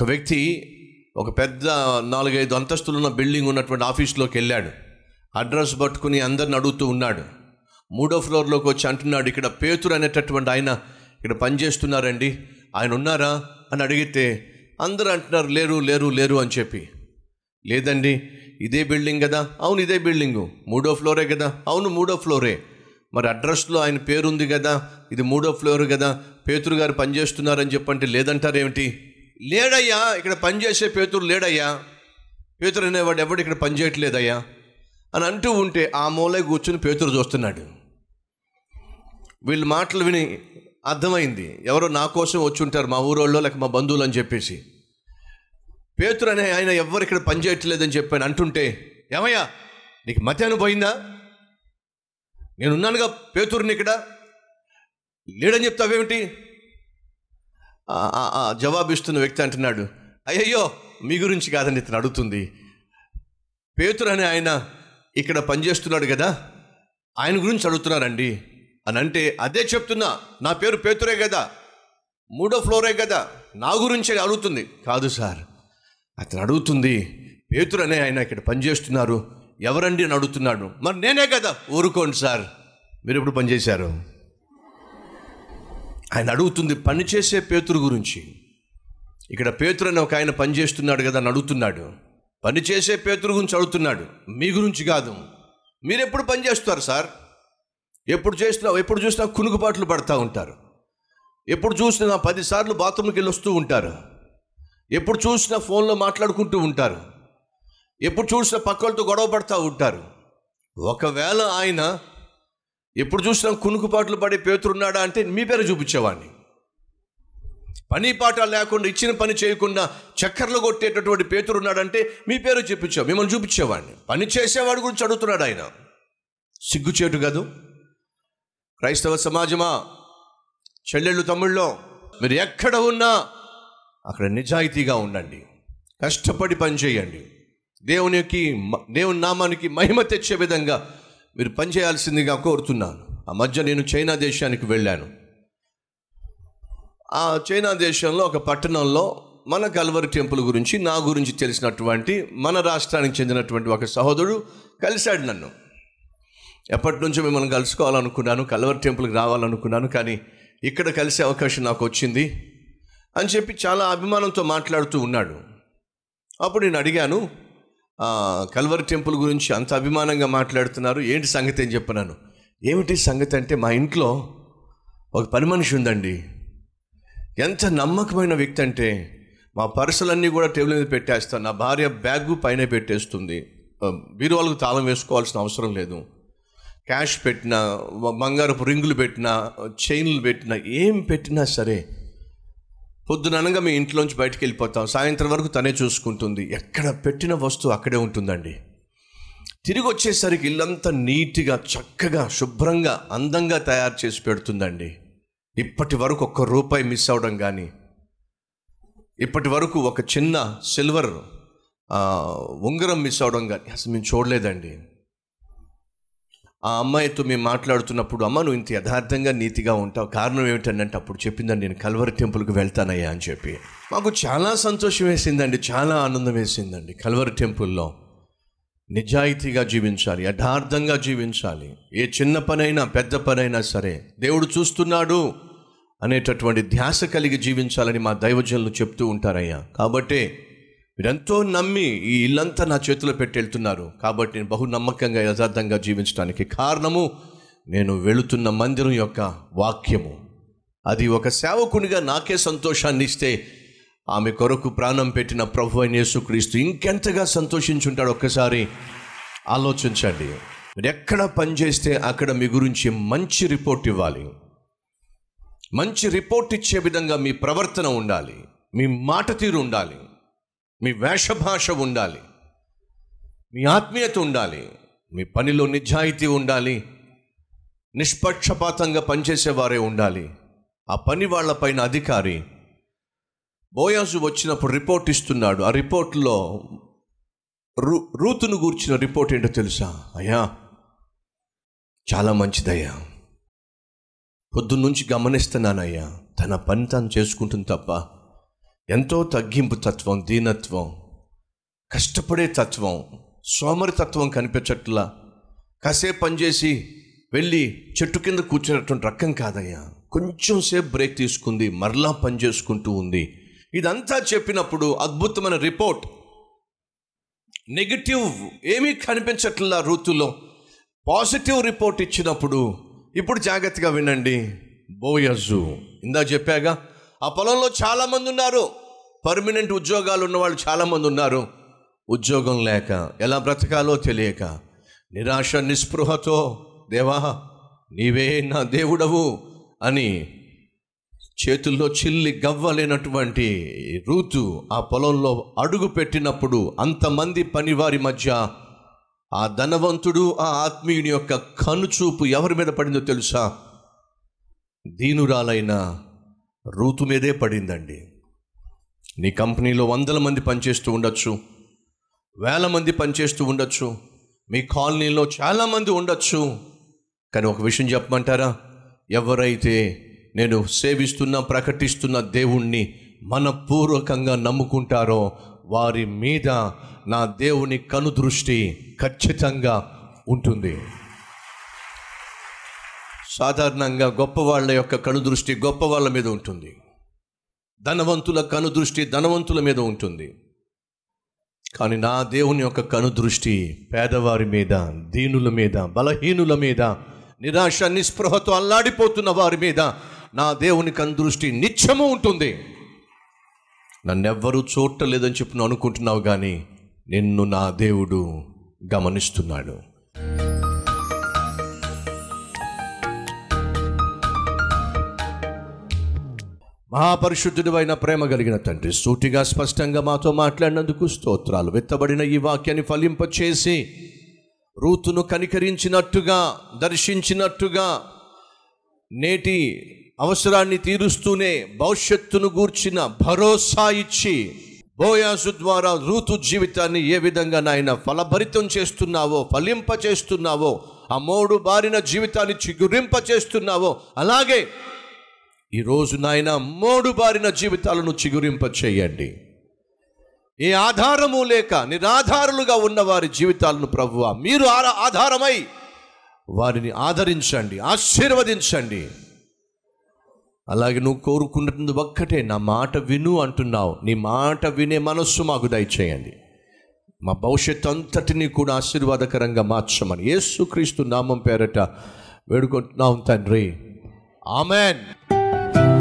ఒక వ్యక్తి ఒక పెద్ద నాలుగైదు అంతస్తులున్న బిల్డింగ్ ఉన్నటువంటి ఆఫీస్లోకి వెళ్ళాడు. అడ్రస్ పట్టుకుని అందరిని అడుగుతూ ఉన్నాడు. మూడో ఫ్లోర్లోకి వచ్చి అంటున్నాడు ఇక్కడ పేతురు అనేటటువంటి ఆయన ఇక్కడ పనిచేస్తున్నారండి. ఆయన ఉన్నారా? అని అడిగితే అందరూ అంటున్నారు లేరు లేరు లేరు అని చెప్పి. లేదండి ఇదే బిల్డింగ్ కదా? అవును ఇదే బిల్డింగు. మూడో ఫ్లోరే కదా? అవును మూడో ఫ్లోరే. మరి అడ్రస్లో ఆయన పేరుంది కదా? ఇది మూడో ఫ్లోర్ కదా? పేతురు గారు పనిచేస్తున్నారని చెప్పంటే లేదంటారేమిటి? లేడయ్యా ఇక్కడ పనిచేసే పేతురు లేడయ్యా. పేతురు అనేవాడు ఎవడు ఇక్కడ పనిచేయట్లేదయ్యా? అని అంటూ ఉంటే ఆ మూలే కూర్చుని పేతురు చూస్తున్నాడు. వీళ్ళ మాటలు విని అర్థమైంది. ఎవరో నా కోసం వచ్చి ఉంటారు మా ఊరోళ్ళో లేక మా బంధువులు అని చెప్పేసి. పేతురు అనే ఆయన ఎవరు ఇక్కడ పనిచేయట్లేదని చెప్పాను అంటుంటే ఏమయ్యా నీకు మధ్యాహ్నం పోయిందా? నేనున్నానుగా పేతురుని ఇక్కడ. లేడని చెప్తావేమిటి? జవాబిస్తున్న వ్యక్తి అంటున్నాడు అయ్యయ్యో మీ గురించి కాదని ఇతను అడుగుతుంది. పేతురు అనే ఆయన ఇక్కడ పనిచేస్తున్నాడు కదా ఆయన గురించి అడుగుతున్నారండి. అని అంటే అదే చెప్తున్నా నా పేరు పేతురే కదా మూడో ఫ్లోరే కదా నా గురించే అడుగుతుంది. కాదు సార్ అతను అడుగుతుంది పేతురు అనే ఆయన ఇక్కడ పనిచేస్తున్నారు ఎవరండి అని అడుగుతున్నాడు. మరి నేనే కదా ఊరుకోండి సార్. మీరు ఎప్పుడు పనిచేశారు? ఆయన అడుగుతుంది పనిచేసే పేతురు గురించి. ఇక్కడ పేతురు అని ఒక ఆయన పనిచేస్తున్నాడు కదా అని అడుగుతున్నాడు. పనిచేసే పేతురు గురించి అడుగుతున్నాడు. మీ గురించి కాదు. మీరు ఎప్పుడు పనిచేస్తారు సార్? ఎప్పుడు చేసినా ఎప్పుడు చూసినా కునుకుపాట్లు పడుతూ ఉంటారు. ఎప్పుడు చూసినా పదిసార్లు బాత్రూమ్కి వెళ్ళి వస్తూ ఉంటారు. ఎప్పుడు చూసినా ఫోన్లో మాట్లాడుకుంటూ ఉంటారు. ఎప్పుడు చూసినా పక్కలతో గొడవ పడుతూ ఉంటారు. ఒకవేళ ఆయన ఎప్పుడు చూసినా కునుకుపాట్లు పడే పేతురున్నాడా అంటే మీ పేరు చూపించేవాడిని. పని పాట లేకుండా ఇచ్చిన పని చేయకుండా చక్కర్లు కొట్టేటటువంటి పేతురున్నాడంటే మీ పేరు చెప్పించావు మిమ్మల్ని చూపించేవాడిని. పని చేసేవాడు గురించి అడుగుతున్నాడు ఆయన. సిగ్గుచేటు కాదు. క్రైస్తవ సమాజమా? చెల్లెళ్ళు తమ్ముళ్ళో మీరు ఎక్కడ ఉన్నా అక్కడ నిజాయితీగా ఉండండి. కష్టపడి పని చేయండి. దేవునికి దేవుని నామానికి మహిమ తెచ్చే విధంగా మీరు పనిచేయాల్సిందిగా కోరుతున్నాను. ఆ మధ్య నేను చైనా దేశానికి వెళ్ళాను. ఆ చైనా దేశంలో ఒక పట్టణంలో మన కల్వరి టెంపుల్ గురించి నా గురించి తెలిసినటువంటి మన రాష్ట్రానికి చెందినటువంటి ఒక సహోదరుడు కలిశాడు నన్ను. ఎప్పటి నుంచో మిమ్మల్ని కలుసుకోవాలనుకున్నాను కల్వరి టెంపుల్కి రావాలనుకున్నాను కానీ ఇక్కడ కలిసే అవకాశం నాకు వచ్చింది అని చెప్పి చాలా అభిమానంతో మాట్లాడుతూ ఉన్నాడు. అప్పుడు నేను అడిగాను కల్వర్ టెంపుల్ గురించి అంత అభిమానంగా మాట్లాడుతున్నారు. ఏంటి సంగతి అని చెప్పినాను ఏమిటి సంగతి అంటే మా ఇంట్లో ఒక పని మనిషి ఉందండి. ఎంత నమ్మకమైన వ్యక్తి అంటే మా పర్సులన్నీ కూడా టేబుల్ మీద పెట్టేస్తాను నా భార్య బ్యాగ్ పైన పెట్టేస్తుంది. బీరువాళ్ళకు తాళం వేసుకోవాల్సిన అవసరం లేదు. క్యాష్ పెట్టినా బంగారపు రింగులు పెట్టినా చైన్లు పెట్టినా ఏం పెట్టినా సరే పొద్దుననగా మీ ఇంట్లోంచి బయటకు వెళ్ళిపోతాం సాయంత్రం వరకు తనే చూసుకుంటుంది. ఎక్కడ పెట్టిన వస్తువు అక్కడే ఉంటుందండి. తిరిగి వచ్చేసరికి ఇల్లంతా నీట్గా చక్కగా శుభ్రంగా అందంగా తయారు చేసి పెడుతుందండి. ఇప్పటి వరకు ఒక్క రూపాయి మిస్ అవడం కానీ ఇప్పటి వరకు ఒక చిన్న సిల్వర్ ఉంగరం మిస్ అవడం కానీ అసలు మేము చూడలేదండి. ఆ అమ్మాయితో మేము మాట్లాడుతున్నప్పుడు అమ్మ నువ్వు ఇంత యథార్థంగా నీతిగా ఉంటావు. కారణం ఏమిటంటే అప్పుడు చెప్పిందండి నేను కల్వరి టెంపుల్కి వెళ్తానయ్యా అని చెప్పి. మాకు చాలా సంతోషం వేసిందండి చాలా ఆనందం వేసిందండి కల్వరి టెంపుల్లో. నిజాయితీగా జీవించాలి యథార్థంగా జీవించాలి. ఏ చిన్న పనైనా పెద్ద పనైనా సరే దేవుడు చూస్తున్నాడు అనేటటువంటి ధ్యాస కలిగి జీవించాలని మా దైవజనులు చెప్తూ ఉంటారయ్యా. కాబట్టే మీరెంతో నమ్మి ఈ ఇల్లంతా నా చేతిలో పెట్టి వెళ్తున్నారు. కాబట్టి నేను బహు నమ్మకంగా యథార్థంగా జీవించడానికి కారణము నేను వెళుతున్న మందిరం యొక్క వాక్యము. అది ఒక సేవకునిగా నాకే సంతోషాన్ని ఇస్తే ఆమె కొరకు ప్రాణం పెట్టిన ప్రభు అయిన యేసుక్రీస్తు ఇంకెంతగా సంతోషించుంటాడు ఒక్కసారి ఆలోచించండి. మీరు ఎక్కడ పనిచేస్తే అక్కడ మీ గురించి మంచి రిపోర్ట్ ఇవ్వాలి. మంచి రిపోర్ట్ ఇచ్చే విధంగా మీ ప్రవర్తన ఉండాలి. మీ మాట తీరు ఉండాలి. మీ వేషభాష ఉండాలి. మీ ఆత్మీయత ఉండాలి. మీ పనిలో నిజాయితీ ఉండాలి. నిష్పక్షపాతంగా పనిచేసేవారే ఉండాలి. ఆ పని వాళ్ళపైన అధికారి బోయాజు వచ్చినప్పుడు రిపోర్ట్ ఇస్తున్నాడు. ఆ రిపోర్ట్లో రూ రూతును గూర్చిన రిపోర్ట్ ఏంటో తెలుసా? అయ్యా చాలా మంచిదయ్యా. పొద్దున్నుంచి గమనిస్తున్నానయ్యా తన పని తాను చేసుకుంటుంది తప్ప ఎంతో తగ్గింపు తత్వం దీనత్వం కష్టపడే తత్వం సోమరితత్వం కనిపించట్లా. కాసేపు పనిచేసి వెళ్ళి చెట్టు కింద కూర్చున్నటువంటి రకం కాదయ్యా. కొంచెం సేపు బ్రేక్ తీసుకుంది మరలా పని చేసుకుంటూ ఉంది. ఇదంతా చెప్పినప్పుడు అద్భుతమైన రిపోర్ట్. నెగిటివ్ ఏమీ కనిపించట్లా ఋతులో పాజిటివ్ రిపోర్ట్ ఇచ్చినప్పుడు ఇప్పుడు జాగ్రత్తగా వినండి. బోయజు. ఇందా చెప్పాగా ఆ పొలంలో చాలామంది ఉన్నారు. పర్మనెంట్ ఉద్యోగాలు ఉన్నవాళ్ళు చాలామంది ఉన్నారు. ఉద్యోగం లేక ఎలా బ్రతకాలో తెలియక నిరాశ నిస్పృహతో దేవా నీవే నా దేవుడవు అని చేతుల్లో చిల్లి గవ్వలేనటువంటి రూతు ఆ పొలంలో అడుగు పెట్టినప్పుడు అంతమంది పనివారి మధ్య ఆ ధనవంతుడు ఆ ఆత్మీయుని యొక్క కనుచూపు ఎవరి మీద పడిందో తెలుసా? దీనురాలైన రూతు మీదే పడిందండి. నీ కంపెనీలో వందల మంది పనిచేస్తూ ఉండొచ్చు వేల మంది పనిచేస్తూ ఉండొచ్చు మీ కాలనీలో చాలామంది ఉండొచ్చు. కానీ ఒక విషయం చెప్పమంటారా? ఎవరైతే నేను సేవిస్తున్న ప్రకటిస్తున్న దేవుణ్ణి మనపూర్వకంగా నమ్ముకుంటారో వారి మీద నా దేవుని కనుదృష్టి ఖచ్చితంగా ఉంటుంది. సాధారణంగా గొప్ప వాళ్ళ యొక్క కనుదృష్టి గొప్ప వాళ్ళ మీద ఉంటుంది. ధనవంతుల కనుదృష్టి ధనవంతుల మీద ఉంటుంది. కానీ నా దేవుని యొక్క కనుదృష్టి పేదవారి మీద దీనుల మీద బలహీనుల మీద నిరాశ నిస్పృహతో అల్లాడిపోతున్న వారి మీద నా దేవుని కనుదృష్టి నిత్యము ఉంటుంది. నన్నెవ్వరూ చూడలేదని చెప్పి అనుకుంటున్నావు కానీ నిన్ను నా దేవుడు గమనిస్తున్నాడు. మహాపరిశుద్ధుడు అయిన ప్రేమ కలిగిన తండ్రి సూటిగా స్పష్టంగా మాతో మాట్లాడినందుకు స్తోత్రాలు. వెత్తబడిన ఈ వాక్యాన్ని ఫలింపచేసి రూతును కనికరించినట్టుగా దర్శించినట్టుగా నేటి అవసరాన్ని తీరుస్తూనే భవిష్యత్తును గూర్చిన భరోసా ఇచ్చి బోయాసు ద్వారా రూతు జీవితాన్ని ఏ విధంగా నాయన ఫలభరితం చేస్తున్నావో ఫలింప చేస్తున్నావో ఆ మోడు బారిన జీవితాన్ని చిగురింప చేస్తున్నావో అలాగే ఈరోజు నాయన మోడు బారిన జీవితాలను చిగురింప చేయండి ఏ ఆధారము లేక నిరాధారులుగా ఉన్న వారి జీవితాలను ప్రభువ మీరు ఆధారమై వారిని ఆదరించండి ఆశీర్వదించండి. అలాగే నువ్వు కోరుకున్నది ఒక్కటే నా మాట విను అంటున్నావు. నీ మాట వినే మనస్సు మాకు దయచేయండి. మా భవిష్యత్తు అంతటిని కూడా ఆశీర్వాదకరంగా మార్చమని యేసుక్రీస్తు నామం పేరట వేడుకుంటున్నాం తండ్రి. ఆమెన్.